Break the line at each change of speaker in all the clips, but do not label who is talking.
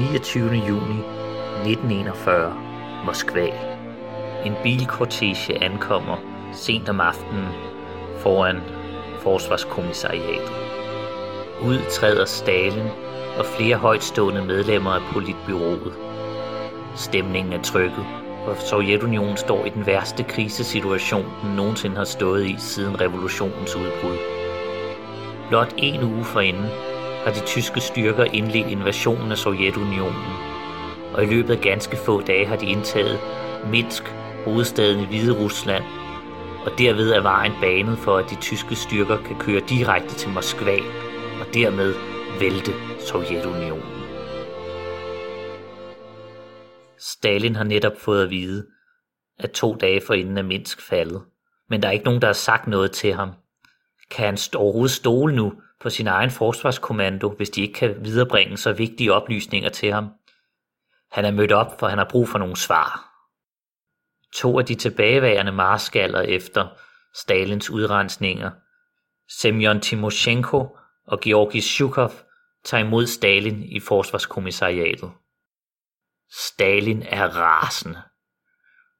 29. juni 1941, Moskva. En bilkortege ankommer sent om aftenen foran forsvarskommissariatet. Ud træder Stalin og flere højtstående medlemmer af politbyrået. Stemningen er trykket, og Sovjetunionen står i den værste krisesituation, den nogensinde har stået i siden revolutionens udbrud. Blot en uge forinden har de tyske styrker indledt invasionen af Sovjetunionen, og i løbet af ganske få dage har de indtaget Minsk, hovedstaden i Hvide Rusland, og derved er vejen banet for, at de tyske styrker kan køre direkte til Moskva og dermed vælte Sovjetunionen. Stalin har netop fået at vide, at to dage forinden er Minsk faldet, men der er ikke nogen, der har sagt noget til ham. Kan han overhovedet stole nu på sin egen forsvarskommando, hvis de ikke kan viderebringe så vigtige oplysninger til ham? Han er mødt op, for han har brug for nogle svar. To af de tilbageværende marskaller efter Stalins udrensninger, Semyon Timoshenko og Georgi Shukov, tager imod Stalin i forsvarskommissariatet. Stalin er rasende.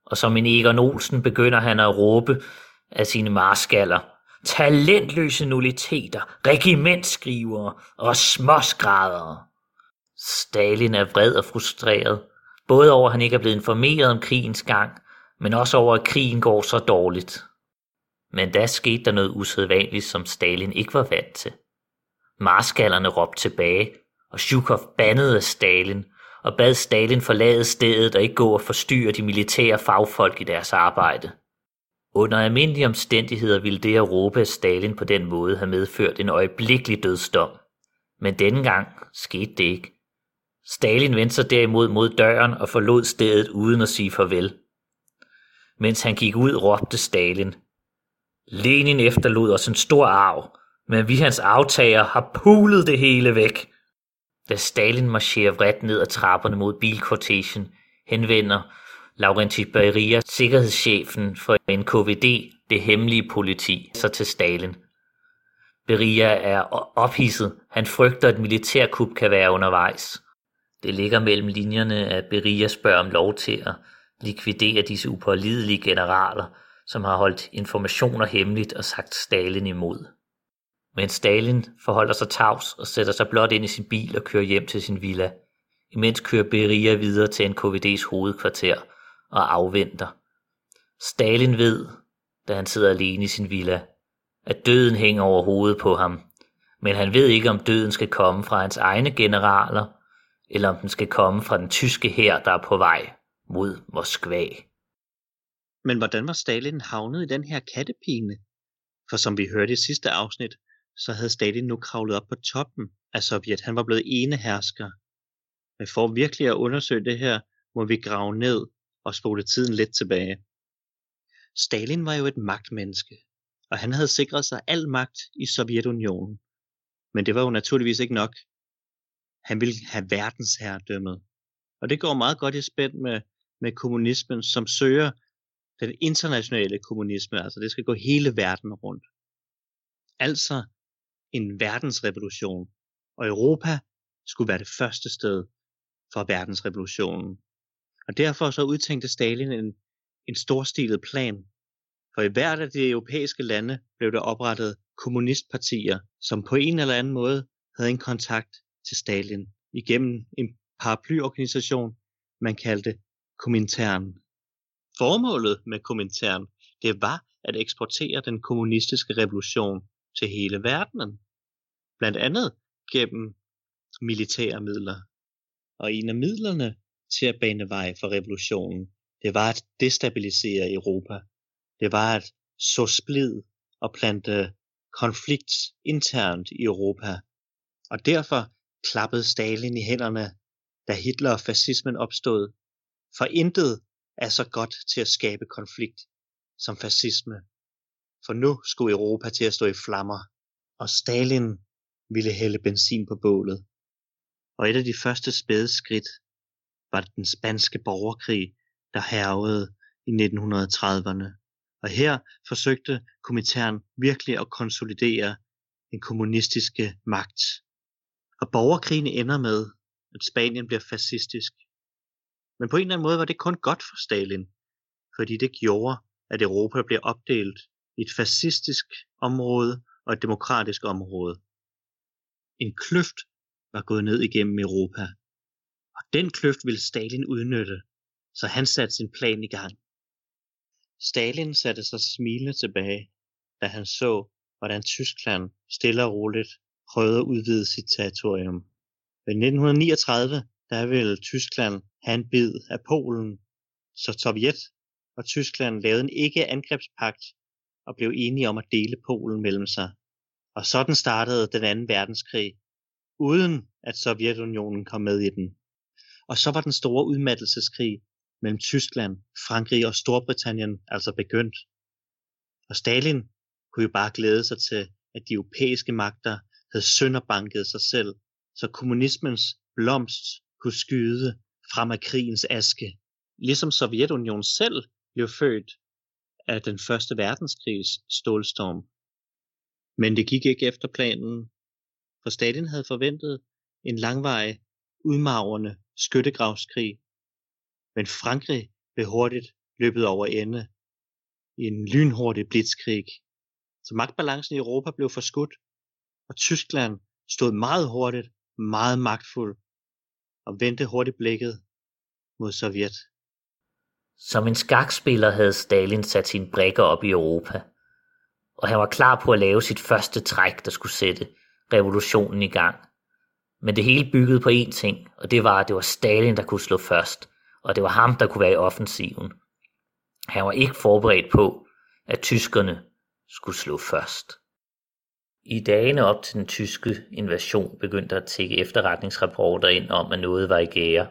Og som en Egon Olsen begynder han at råbe af sine marskaller. Talentløse nulliteter, regimentskrivere og småskrædere. Stalin er vred og frustreret, både over at han ikke er blevet informeret om krigens gang, men også over at krigen går så dårligt. Men da skete der noget usædvanligt, som Stalin ikke var vant til. Marskallerne råbte tilbage, og Zhukov bandede af Stalin og bad Stalin forlade stedet og ikke gå og forstyrre de militære fagfolk i deres arbejde. Under almindelige omstændigheder ville det at råbe af Stalin på den måde have medført en øjeblikkelig dødsdom. Men denne gang skete det ikke. Stalin vendte sig derimod mod døren og forlod stedet uden at sige farvel. Mens han gik ud, råbte Stalin. Lenin efterlod os en stor arv, men vi hans aftager har pulet det hele væk. Da Stalin marcherer vredt ned ad trapperne mod bilkortegen, henvender Laurenti Beria, sikkerhedschefen for NKVD, det hemmelige politi, så til Stalin. Beria er ophidset. Han frygter, at militærkup kan være undervejs. Det ligger mellem linjerne, at Beria spørger om lov til at likvidere disse upålidelige generaler, som har holdt informationer hemmeligt og sagt Stalin imod. Men Stalin forholder sig tavs og sætter sig blot ind i sin bil og kører hjem til sin villa. Imens kører Beria videre til NKVD's hovedkvarter og afventer. Stalin ved, da han sidder alene i sin villa, at døden hænger over hovedet på ham, men han ved ikke, om døden skal komme fra hans egne generaler, eller om den skal komme fra den tyske hær, der er på vej mod Moskva.
Men hvordan var Stalin havnet i den her kattepine? For som vi hørte i sidste afsnit, så havde Stalin nu kravlet op på toppen af Sovjet. Han var blevet enehersker. Men for virkelig at undersøge det her, må vi grave ned og spole tiden lidt tilbage. Stalin var jo et magtmenneske, og han havde sikret sig al magt i Sovjetunionen. Men det var jo naturligvis ikke nok. Han ville have verdensherredømmet. Og det går meget godt i spænd med, med kommunismen, som søger den internationale kommunisme, altså det skal gå hele verden rundt. Altså en verdensrevolution, og Europa skulle være det første sted for verdensrevolutionen. Og derfor så udtænkte Stalin en, en storstilet plan. For i hvert af de europæiske lande blev der oprettet kommunistpartier, som på en eller anden måde havde en kontakt til Stalin igennem en paraplyorganisation, man kaldte Komintern. Formålet med Komintern, det var at eksportere den kommunistiske revolution til hele verdenen. Blandt andet gennem militære midler. Og en af midlerne til at bane vej for revolutionen, det var at destabilisere Europa. Det var at så splid og plante konflikt internt i Europa. Og derfor klappede Stalin i hænderne, da Hitler og fascismen opstod. For intet er så godt til at skabe konflikt som fascisme. For nu skulle Europa til at stå i flammer, og Stalin ville hælde benzin på bålet. Og et af de første spæde skridt var den spanske borgerkrig, der hervede i 1930'erne. Og her forsøgte komitæren virkelig at konsolidere den kommunistiske magt. Og borgerkrigen ender med, at Spanien bliver fascistisk. Men på en eller anden måde var det kun godt for Stalin, fordi det gjorde, at Europa blev opdelt i et fascistisk område og et demokratisk område. En kløft var gået ned igennem Europa, den kløft ville Stalin udnytte, så han satte sin plan i gang. Stalin satte sig smilende tilbage, da han så, hvordan Tyskland stille og roligt prøvede at udvide sit territorium. I 1939 der ville Tyskland have en bid af Polen, så Sovjet og Tyskland lavede en ikke-angrebspagt og blev enige om at dele Polen mellem sig. Og sådan startede den anden verdenskrig, uden at Sovjetunionen kom med i den. Og så var den store udmattelseskrig mellem Tyskland, Frankrig og Storbritannien altså begyndt. Og Stalin kunne jo bare glæde sig til, at de europæiske magter havde sønderbanket sig selv, så kommunismens blomst kunne skyde frem af krigens aske. Ligesom Sovjetunionen selv blev født af den første verdenskrigs stålstorm. Men det gik ikke efter planen, for Stalin havde forventet en langvarig, udmavrende skyttegravskrig. Men Frankrig blev hurtigt løbet over ende i en lynhurtig blitzkrig. Så magtbalancen i Europa blev forskudt, og Tyskland stod meget hurtigt, meget magtfuld og vendte hurtigt blikket mod Sovjet.
Som en skakspiller havde Stalin sat sine brækker op i Europa, og han var klar på at lave sit første træk, der skulle sætte revolutionen i gang. Men det hele byggede på én ting, og det var, at det var Stalin, der kunne slå først, og det var ham, der kunne være i offensiven. Han var ikke forberedt på, at tyskerne skulle slå først. I dagene op til den tyske invasion begyndte der at tikke efterretningsrapporter ind om, at noget var i gære.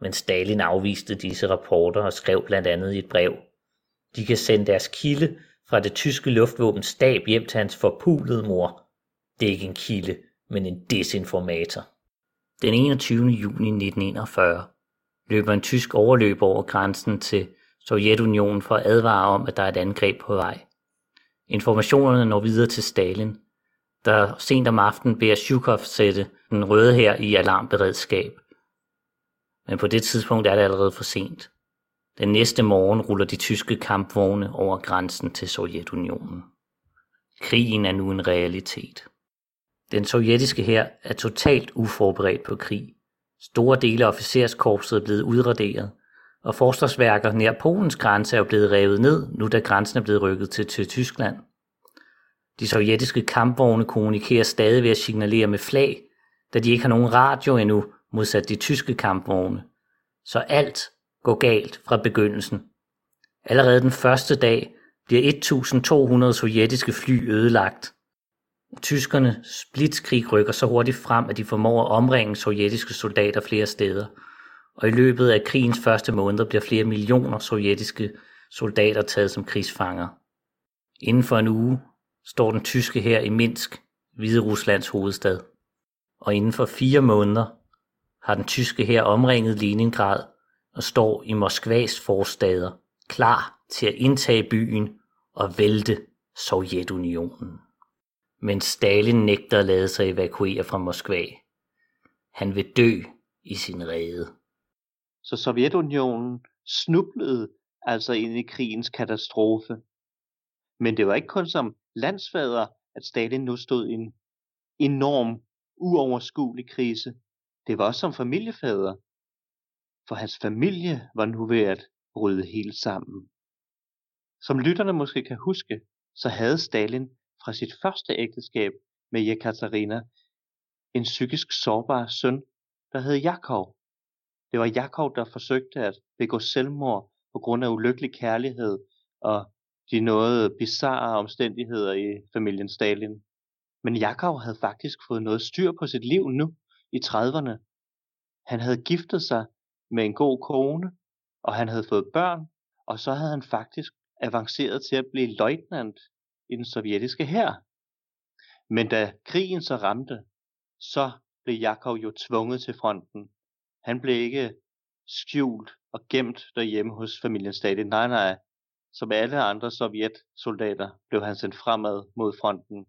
Men Stalin afviste disse rapporter og skrev blandt andet i et brev. De kan sende deres kilde fra det tyske luftvåbens stab hjem til hans forpulede mor. Det er ikke en kilde, men en desinformator. Den 21. juni 1941 løber en tysk overløber over grænsen til Sovjetunionen for at advare om, at der er et angreb på vej. Informationerne når videre til Stalin, der sent om aftenen beder Zhukov sætte den røde her i alarmberedskab. Men på det tidspunkt er det allerede for sent. Den næste morgen ruller de tyske kampvogne over grænsen til Sovjetunionen. Krigen er nu en realitet. Den sovjetiske hær er totalt uforberedt på krig. Store dele af officerskorpset er blevet udraderet, og forsvarsværker nær Polens grænse er blevet revet ned, nu da grænsen er blevet rykket til, til Tyskland. De sovjetiske kampvogne kommunikerer stadig ved at signalere med flag, da de ikke har nogen radio endnu, modsat de tyske kampvogne. Så alt går galt fra begyndelsen. Allerede den første dag bliver 1200 sovjetiske fly ødelagt. Tyskerne splitskrig rykker så hurtigt frem, at de formår at omringe sovjetiske soldater flere steder – og i løbet af krigens første måneder bliver flere millioner sovjetiske soldater taget som krigsfanger. Inden for en uge står den tyske her i Minsk, Hvide Ruslands hovedstad. Og inden for fire måneder har den tyske her omringet Leningrad og står i Moskvas forstader, klar til at indtage byen og vælte Sovjetunionen. Men Stalin nægter at lade sig evakuere fra Moskva. Han vil dø i sin rede.
Så Sovjetunionen snublede altså ind i krigens katastrofe. Men det var ikke kun som landsfader, at Stalin nu stod i en enorm, uoverskuelig krise. Det var også som familiefader. For hans familie var nu ved at bryde helt sammen. Som lytterne måske kan huske, så havde Stalin fra sit første ægteskab med Jekaterina en psykisk sårbar søn, der hed Jakov. Det var Jakov, der forsøgte at begå selvmord på grund af ulykkelig kærlighed og de noget bizarre omstændigheder i familien Stalin. Men Jakov havde faktisk fået noget styr på sit liv nu i 30'erne. Han havde giftet sig med en god kone, og han havde fået børn, og så havde han faktisk avanceret til at blive løjtnant i den sovjetiske hær. Men da krigen så ramte, så blev Jakov jo tvunget til fronten han blev ikke skjult og gemt derhjemme hos familien Stalin. Nej, nej. Som alle andre sovjetsoldater blev han sendt fremad mod fronten.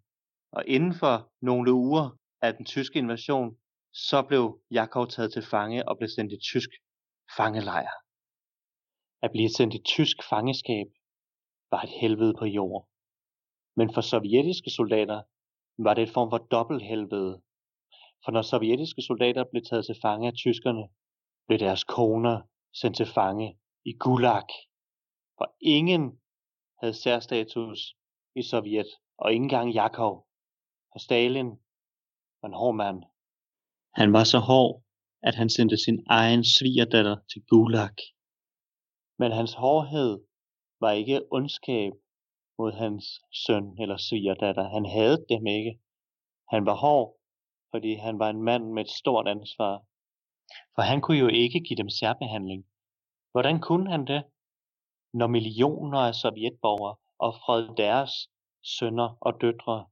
Og inden for nogle uger af den tyske invasion, så blev Jakov taget til fange og blev sendt i tysk fangelejr. At blive sendt i tysk fangeskab var et helvede på jord. Men for sovjetiske soldater var det et form for dobbelthelvede. For når sovjetiske soldater blev taget til fange af tyskerne, blev deres koner sendt til fange i Gulag. For ingen havde særstatus i Sovjet, og ikke engang Jakov. For Stalin var en hård mand. Han var så hård, at han sendte sin egen svigerdatter til Gulag. Men hans hårdhed var ikke ondskab mod hans søn eller svigerdatter. Han havde dem ikke. Han var hård, fordi han var en mand med et stort ansvar. For han kunne jo ikke give dem særbehandling. Hvordan kunne han det, når millioner af sovjetborgere offrede deres sønner og døtre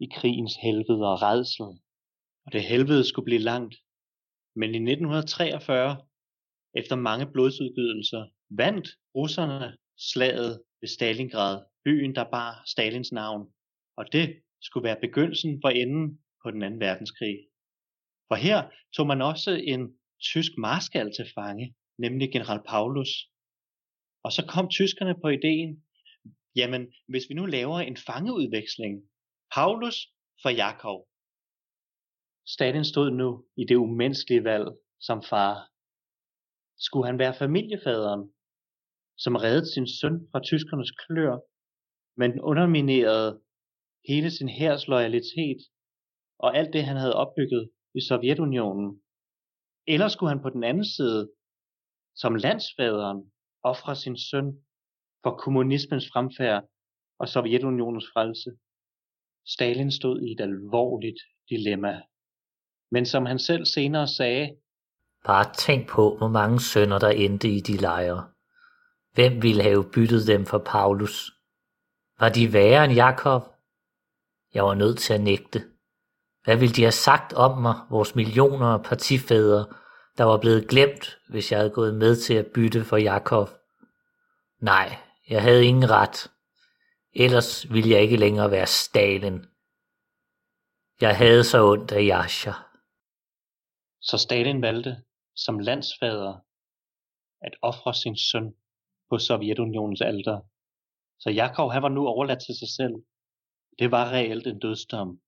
i krigens helvede og redsel? Og det helvede skulle blive langt. Men i 1943, efter mange blodsudgydelser, vandt russerne slaget ved Stalingrad, byen der bar Stalins navn. Og det skulle være begyndelsen for enden på den anden verdenskrig. For her tog man også en tysk marskal til fange, nemlig general Paulus. Og så kom tyskerne på ideen, jamen hvis vi nu laver en fangeudveksling, Paulus for Jakov. Stalin stod nu i det umenneskelige valg som far. Skulle han være familiefaderen, som reddede sin søn fra tyskernes klør, men underminerede hele sin hærs loyalitet og alt det, han havde opbygget i Sovjetunionen? Eller skulle han på den anden side, som landsfaderen, ofre sin søn for kommunismens fremfærd og Sovjetunionens frelse? Stalin stod i et alvorligt dilemma. Men som han selv senere sagde,
Bare tænk på, hvor mange sønner der endte i de lejre. Hvem ville have byttet dem for Paulus? Var de værre end Jakob? Jeg var nødt til at nægte. Hvad ville de have sagt om mig, vores millioner af partifædre, der var blevet glemt, hvis jeg havde gået med til at bytte for Jakob? Nej, jeg havde ingen ret. Ellers ville jeg ikke længere være Stalin. Jeg havde så ondt af Yasha.
Så Stalin valgte som landsfader at ofre sin søn på Sovjetunionens alter. Så Jakob han var nu overladt til sig selv. Det var reelt en dødsdom.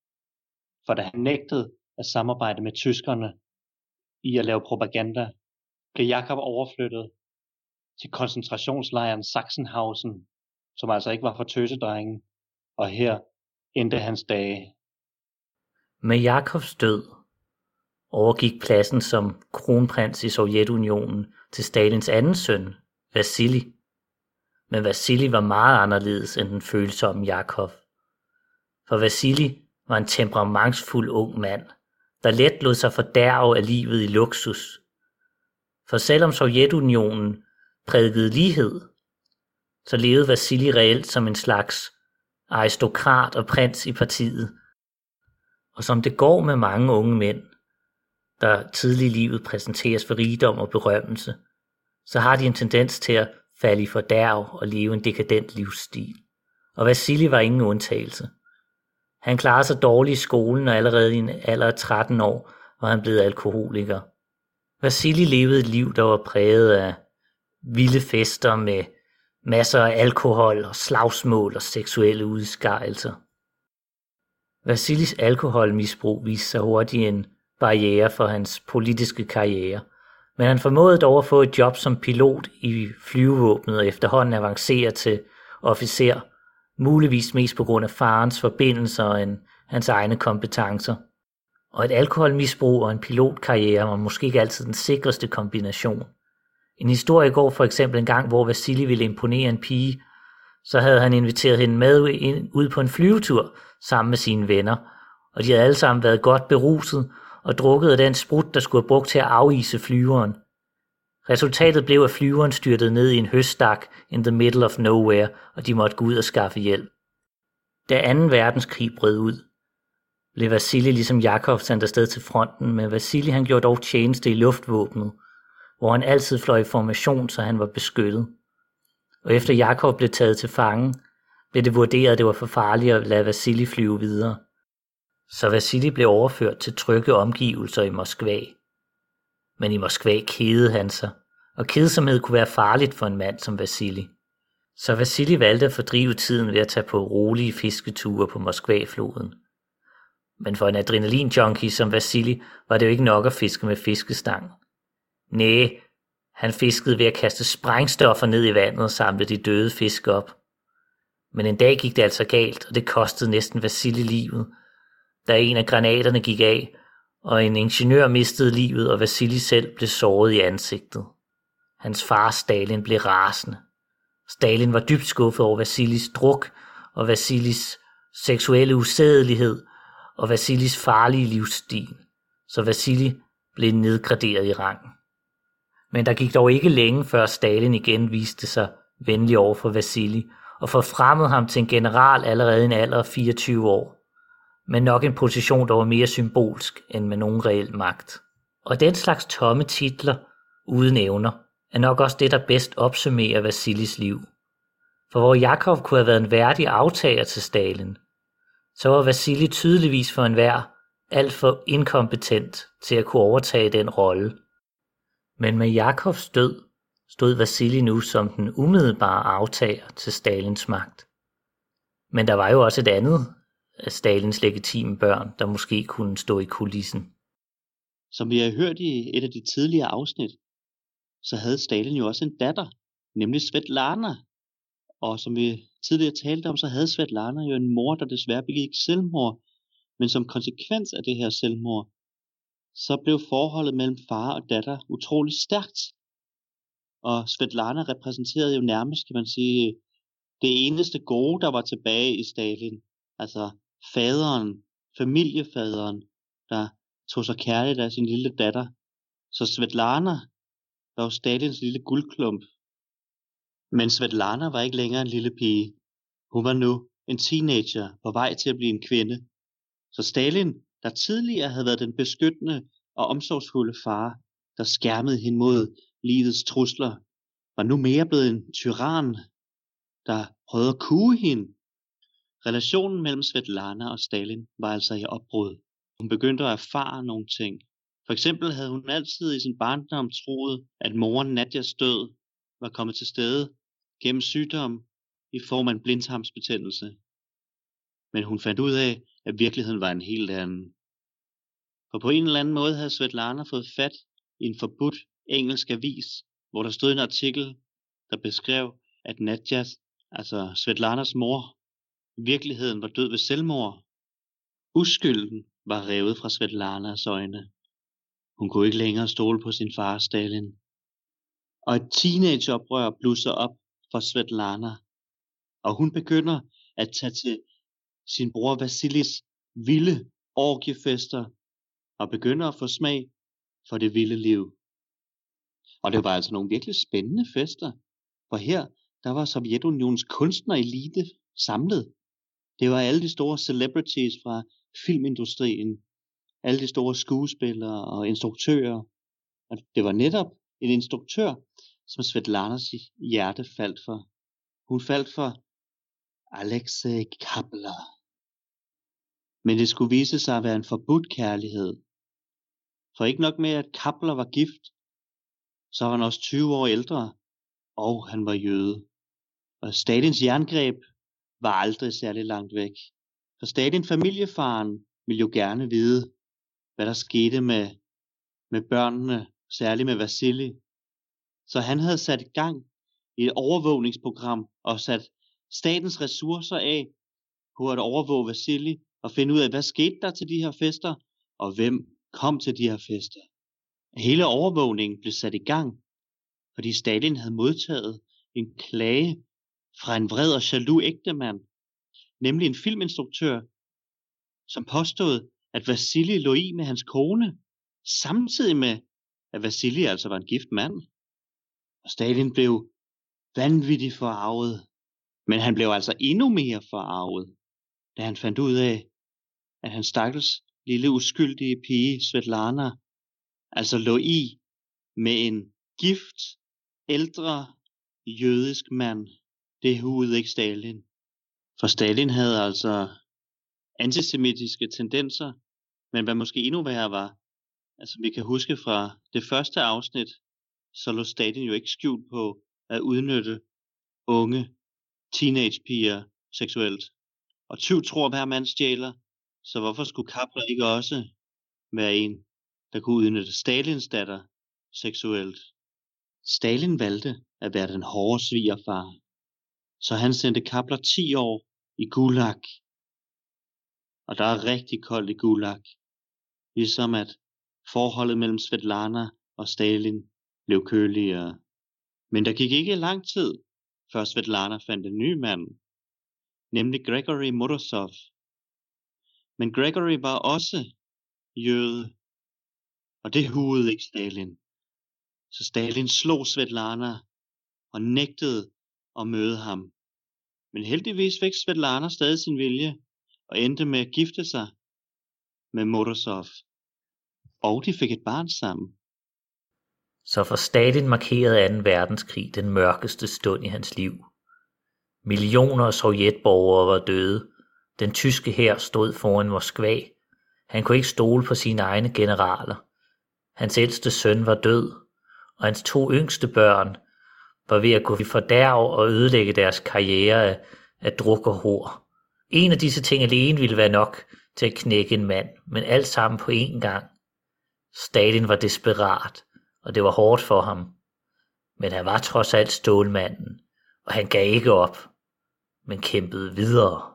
For da han nægtede at samarbejde med tyskerne i at lave propaganda, blev Jakob overflyttet til koncentrationslejren Sachsenhausen, som altså ikke var for tøsedrengen, og her endte hans dage.
Med Jakobs død overgik pladsen som kronprins i Sovjetunionen til Stalins anden søn, Vasili. Men Vasili var meget anderledes end den følsomme Jakov. For Vasili var en temperamentsfuld ung mand, der let lod sig fordærve af livet i luksus. For selvom Sovjetunionen prædikede lighed, så levede Vasili reelt som en slags aristokrat og prins i partiet. Og som det går med mange unge mænd, der tidligt i livet præsenteres for rigdom og berømmelse, så har de en tendens til at falde i fordærv og leve en dekadent livsstil. Og Vasili var ingen undtagelse. Han klarede sig dårligt i skolen, og allerede i en alder af 13 år var han blevet alkoholiker. Vasili levede et liv, der var præget af vilde fester med masser af alkohol og slagsmål og seksuelle udskejelser. Vasilis alkoholmisbrug viste sig hurtigt en barriere for hans politiske karriere, men han formåede dog at få et job som pilot i flyvevåbnet og efterhånden avancere til officer, muligvis mest på grund af farens forbindelser end hans egne kompetencer. Og et alkoholmisbrug og en pilotkarriere var måske ikke altid den sikreste kombination. En historie går for eksempel en gang, hvor Vasili ville imponere en pige, så havde han inviteret hende med ud på en flyvetur sammen med sine venner, og de havde alle sammen været godt beruset og drukket af den sprut, der skulle have brugt til at afise flyveren. Resultatet blev, at flyveren styrtede ned i en høstak in the middle of nowhere, og de måtte gå ud og skaffe hjælp. Da 2. verdenskrig brød ud, blev Vasili ligesom Jakov sendt afsted til fronten, men Vasili han gjorde dog tjeneste i luftvåbnet, hvor han altid fløj i formation, så han var beskyttet. Og efter Jakov blev taget til fange, blev det vurderet, at det var for farligt at lade Vasili flyve videre så Vasili blev overført til trygge omgivelser i Moskva. Men i Moskva kedede han sig, og kedsomhed kunne være farligt for en mand som Vasili. Så Vasili valgte at fordrive tiden ved at tage på rolige fisketure på Moskvafloden. Men for en adrenalin-junkie som Vasili var det jo ikke nok at fiske med fiskestang. Næh, han fiskede ved at kaste sprængstoffer ned i vandet og samle de døde fisk op. Men en dag gik det altså galt, og det kostede næsten Vasili livet, da en af granaterne gik af, og en ingeniør mistede livet, og Vasili selv blev såret i ansigtet. Hans far Stalin blev rasende. Stalin var dybt skuffet over Vasilis druk og Vasilis seksuelle usædelighed og Vasilis farlige livsstil, så Vasili blev nedgraderet i rangen. Men der gik dog ikke længe før Stalin igen viste sig venlig over for Vasili og forfremmede ham til en general allerede i en alder af 24 år. Men nok en position, der var mere symbolsk end med nogen reel magt. Og den slags tomme titler uden evner er nok også det, der bedst opsummerer Vasilis liv. For hvor Jakov kunne have været en værdig aftager til Stalin, så var Vasili tydeligvis for enhver alt for inkompetent til at kunne overtage den rolle. Men med Jakovs død stod Vasili nu som den umiddelbare aftager til Stalins magt. Men der var jo også et andet af Stalins legitime børn, der måske kunne stå i kulissen.
Som vi har hørt i et af de tidligere afsnit, så havde Stalin jo også en datter, nemlig Svetlana. Og som vi tidligere talte om, så havde Svetlana jo en mor, der desværre begik selvmord. Men som konsekvens af det her selvmord, så blev forholdet mellem far og datter utrolig stærkt. Og Svetlana repræsenterede jo nærmest, kan man sige, det eneste gode, der var tilbage i Stalin. Altså faderen, familiefaderen, der tog sig kærligt af sin lille datter. Så Svetlana var jo Stalins lille guldklump. Men Svetlana var ikke længere en lille pige. Hun var nu en teenager på vej til at blive en kvinde. Så Stalin, der tidligere havde været den beskyttende og omsorgsfulde far, der skærmede hende mod livets trusler, var nu mere blevet en tyran, der prøvede at kue hende. Relationen mellem Svetlana og Stalin var altså i opbrud. Hun begyndte at erfare nogle ting. For eksempel havde hun altid i sin barndom troet, at moren Nadjas død var kommet til stede gennem sygdom i form af en blindtarmsbetændelse. Men hun fandt ud af, at virkeligheden var en helt anden. For på en eller anden måde havde Svetlana fået fat i en forbudt engelsk avis, hvor der stod en artikel, der beskrev, at Nadjas, altså Svetlanas mor, virkeligheden var død ved selvmord. Uskylden var revet fra Svetlanas øjne. Hun kunne ikke længere stole på sin far Stalin. Og et teenageoprør blusser op for Svetlana, og hun begynder at tage til sin bror Vasilis vilde orgiefester og begynder at få smag for det vilde liv. Og det var altså nogle virkelig spændende fester, for her der var Sovjetunionens kunstnerelite samlet. Det var alle de store celebrities fra filmindustrien, alle de store skuespillere og instruktører. Og det var netop en instruktør, som Svetlanas hjerte faldt for. Hun faldt for Alexei Kapler. Men det skulle vise sig at være en forbudt kærlighed. For ikke nok med, at Kapler var gift, så var han også 20 år ældre, og han var jøde. Og Stalins jerngreb var aldrig særlig langt væk. For Stalin familiefaren ville jo gerne vide, hvad der skete med, med børnene, særligt med Vasili. Så han havde sat i gang i et overvågningsprogram og sat statens ressourcer af på at overvåge Vasili og finde ud af, hvad skete der til de her fester, og hvem kom til de her fester. Hele overvågningen blev sat i gang, fordi Stalin havde modtaget en klage fra en vred og jaloux ægtemand, nemlig en filminstruktør, som påstod, at Vasili lå i med hans kone, samtidig med, at Vasili altså var en gift mand. Og Stalin blev vanvittigt forarvet, men han blev altså endnu mere forarvet, da han fandt ud af, at hans stakkels lille uskyldige pige Svetlana altså lå i med en gift, ældre jødisk mand. Det hudede ikke Stalin. For Stalin havde altså antisemitiske tendenser, men hvad måske endnu værre var, altså vi kan huske fra det første afsnit, så lå Stalin jo ikke skjult på at udnytte unge teenagepiger seksuelt. Og tyv tror hver mand stjæler, så hvorfor skulle Kapler ikke også være en, der kunne udnytte Stalins datter seksuelt? Stalin valgte at være den hårde svigerfar, så han sendte Kapler 10 år i Gulag. Og der er rigtig koldt i Gulag, ligesom at forholdet mellem Svetlana og Stalin blev køligere. Men der gik ikke lang tid, før Svetlana fandt en ny mand, nemlig Gregory Morozov. Men Gregory var også jøde, og det huede ikke Stalin. Så Stalin slog Svetlana og nægtede og møde ham. Men heldigvis fik Svetlana stadig sin vilje og endte med at gifte sig med Morozov. Og de fik et barn sammen.
Så for Stalin markerede 2. verdenskrig den mørkeste stund i hans liv. Millioner af sovjetborgere var døde. Den tyske hær stod foran Moskva. Han kunne ikke stole på sine egne generaler. Hans ældste søn var død, og hans to yngste børn var ved at gå fordærve og ødelægge deres karriere af, af druk og hår. En af disse ting alene ville være nok til at knække en mand, men alt sammen på én gang. Stalin var desperat, og det var hårdt for ham. Men han var trods alt stålmanden, og han gav ikke op, men kæmpede videre.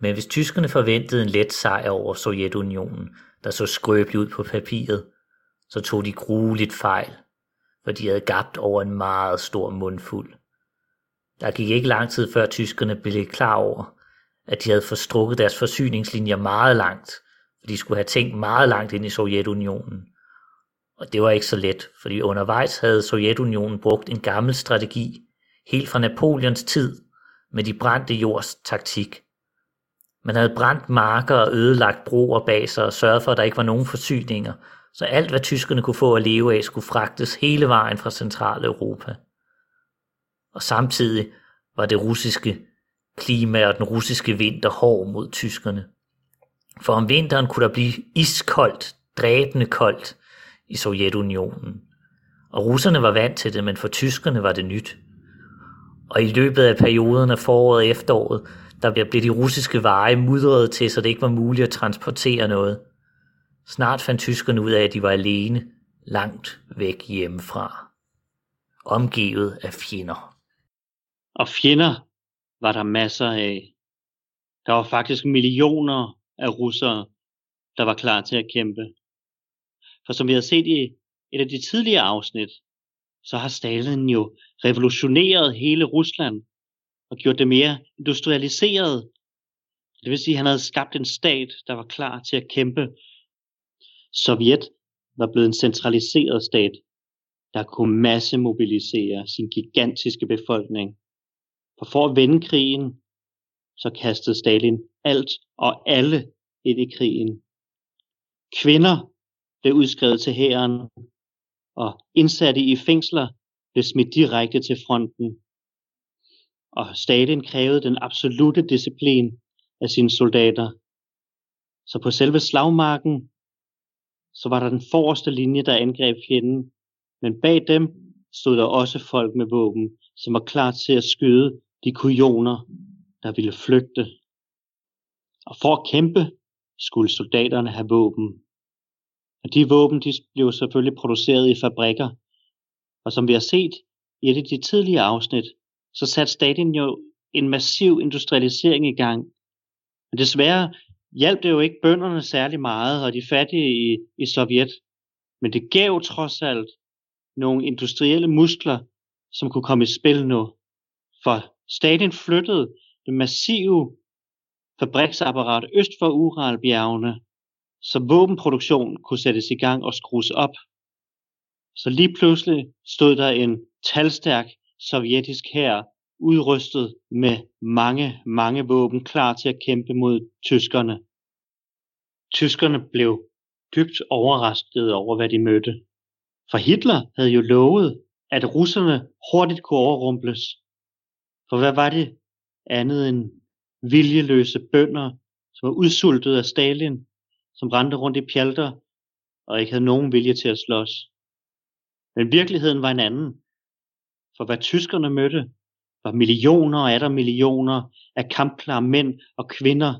Men hvis tyskerne forventede en let sejr over Sovjetunionen, der så skrøbeligt ud på papiret, så tog de grueligt fejl, for de havde gabt over en meget stor mundfuld. Der gik ikke lang tid før tyskerne blev klar over, at de havde forstrukket deres forsyningslinjer meget langt, for de skulle have tænkt meget langt ind i Sovjetunionen. Og det var ikke så let, fordi undervejs havde Sovjetunionen brugt en gammel strategi, helt fra Napoleons tid, med de brændte jords taktik. Man havde brændt marker og ødelagt broer bag sig og sørget for, at der ikke var nogen forsyninger, så alt hvad tyskerne kunne få at leve af skulle fragtes hele vejen fra centrale Europa. Og samtidig var det russiske klima og den russiske vinter hård mod tyskerne. For om vinteren kunne der blive iskoldt, dræbende koldt i Sovjetunionen. Og russerne var vant til det, men for tyskerne var det nyt. Og i løbet af perioden af foråret og efteråret, der blev de russiske veje mudret til, så det ikke var muligt at transportere noget. Snart fandt tyskerne ud af, at de var alene, langt væk hjemmefra. Omgivet af fjender.
Og fjender var der masser af. Der var faktisk millioner af russere, der var klar til at kæmpe. For som vi har set i et af de tidligere afsnit, så har Stalin jo revolutioneret hele Rusland og gjort det mere industrialiseret. Det vil sige, at han havde skabt en stat, der var klar til at kæmpe. Sovjet var blevet en centraliseret stat, der kunne massemobilisere sin gigantiske befolkning. For for at vende krigen, så kastede Stalin alt og alle ind i krigen. Kvinder blev udskrevet til hæren, og indsatte i fængsler blev smidt direkte til fronten. Og Stalin krævede den absolute disciplin af sine soldater. Så på selve slagmarken, så var der den forreste linje, der angreb fjenden. Men bag dem stod der også folk med våben, som var klar til at skyde de kujoner, der ville flygte. Og for at kæmpe, skulle soldaterne have våben. Og de våben de blev selvfølgelig produceret i fabrikker. Og som vi har set i et af de tidligere afsnit, så satte staten jo en massiv industrialisering i gang. Men desværre hjalp det jo ikke bønderne særlig meget, og de fattige i, i Sovjet. Men det gav trods alt nogle industrielle muskler, som kunne komme i spil nu. For Stalin flyttede det massive fabriksapparat øst for Uralbjergene så våbenproduktionen kunne sættes i gang og skrues op. Så lige pludselig stod der en talstærk sovjetisk hær udrustet med mange, mange våben klar til at kæmpe mod tyskerne. Tyskerne blev dybt overrasket over, hvad de mødte. For Hitler havde jo lovet, at russerne hurtigt kunne overrumples. For hvad var det andet end viljeløse bønder som var udsultet af Stalin, som rendte rundt i pjalter og ikke havde nogen vilje til at slås. Men virkeligheden var en anden. For hvad tyskerne mødte, var millioner og der millioner af kampklare mænd og kvinder,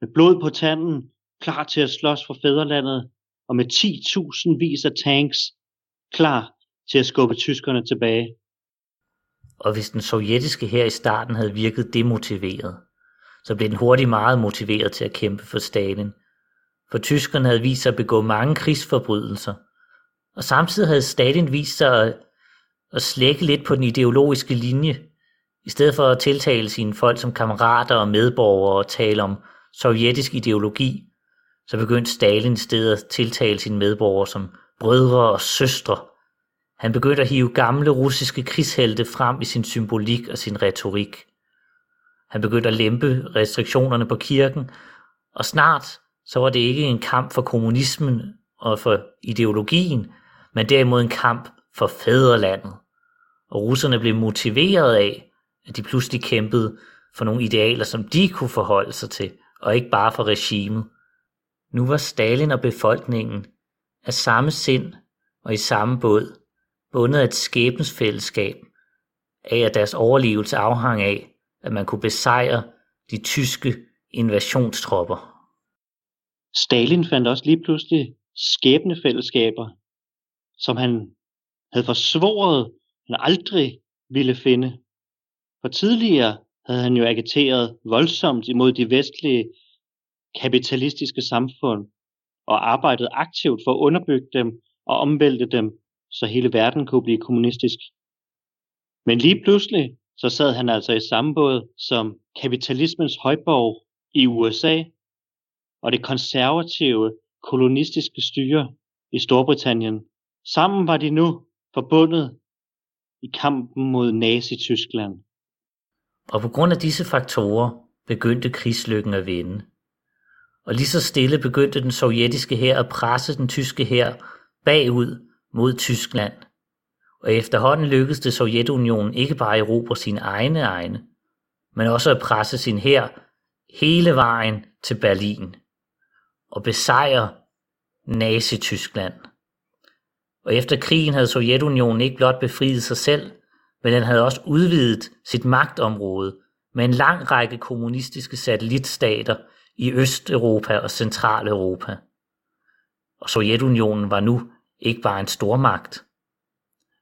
med blod på tanden, klar til at slås for fædrelandet, og med 10.000 vis af tanks, klar til at skubbe tyskerne tilbage.
Og hvis den sovjetiske her i starten havde virket demotiveret, så blev den hurtigt meget motiveret til at kæmpe for Stalin. For tyskerne havde vist sig at begå mange krigsforbrydelser, og samtidig havde Stalin vist sig at, slække lidt på den ideologiske linje, i stedet for at tiltale sine folk som kammerater og medborgere og tale om sovjetisk ideologi, så begyndte Stalin i stedet at tiltale sine medborgere som brødre og søstre. Han begyndte at hive gamle russiske krigshelte frem i sin symbolik og sin retorik. Han begyndte at lempe restriktionerne på kirken, og snart så var det ikke en kamp for kommunismen og for ideologien, men derimod en kamp for fædrelandet. Og russerne blev motiveret af, at de pludselig kæmpede for nogle idealer, som de kunne forholde sig til, og ikke bare for regimet. Nu var Stalin og befolkningen af samme sind og i samme båd, bundet af et skæbnesfællesskab, af at deres overlevelse afhang af, at man kunne besejre de tyske invasionstropper.
Stalin fandt også lige pludselig skæbnefællesskaber, som han havde forsvoret, han aldrig ville finde. For tidligere havde han jo agiteret voldsomt imod de vestlige kapitalistiske samfund og arbejdet aktivt for at underbygge dem og omvælte dem, så hele verden kunne blive kommunistisk. Men lige pludselig så sad han altså i samme båd som kapitalismens højborg i USA og det konservative kolonistiske styre i Storbritannien. Sammen var de nu forbundet i kampen mod Nazi-Tyskland.
Og på grund af disse faktorer begyndte krigslykken at vende. Og lige så stille begyndte den sovjetiske hær at presse den tyske hær bagud mod Tyskland. Og efterhånden lykkedes det Sovjetunionen ikke bare at erobre sine egne egne, men også at presse sin hær hele vejen til Berlin og besejre Nazi-Tyskland. Og efter krigen havde Sovjetunionen ikke blot befriet sig selv, men den havde også udvidet sit magtområde med en lang række kommunistiske satellitstater i Østeuropa og Centraleuropa. Og Sovjetunionen var nu ikke bare en stormagt,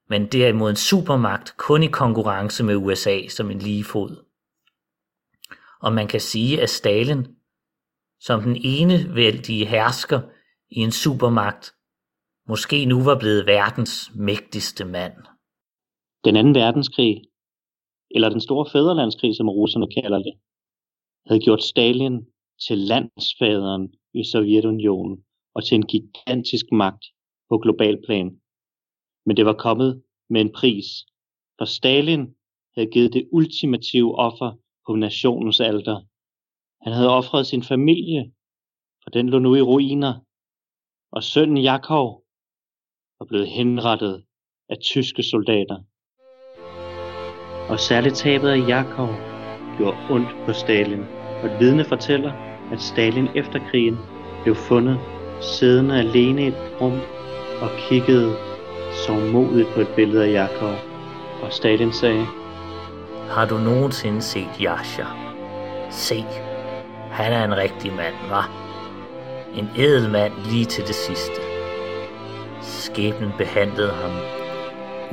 men derimod en supermagt kun i konkurrence med USA som en lige fod. Og man kan sige, at Stalin, som den ene vældige hersker i en supermagt, måske nu var blevet verdens mægtigste mand.
Den anden verdenskrig, eller den store fæderlandskrig, som russerne kalder det, havde gjort Stalin til landsfaderen i Sovjetunionen og til en gigantisk magt på global plan. Men det var kommet med en pris, for Stalin havde givet det ultimative offer på nationens alter. Han havde offret sin familie, for den lå nu i ruiner, og sønnen Jakov og blevet henrettet af tyske soldater. Og særligt tabet af Jakov gjorde ondt på Stalin, og et vidne fortæller, at Stalin efter krigen blev fundet siddende alene i et rum og kiggede så modigt på et billede af Jakov. Og Stalin sagde,
Har du nogensinde set Jascha? Se, han er en rigtig mand, var. En edel mand lige til det sidste. Skæbnen behandlede ham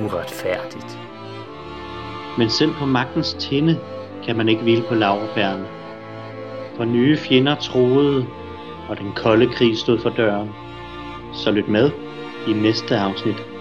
uretfærdigt.
Men selv på magtens tinde kan man ikke hvile på laverbærene. For nye fjender troede, og den kolde krig stod for døren. Så lyt med i næste afsnit.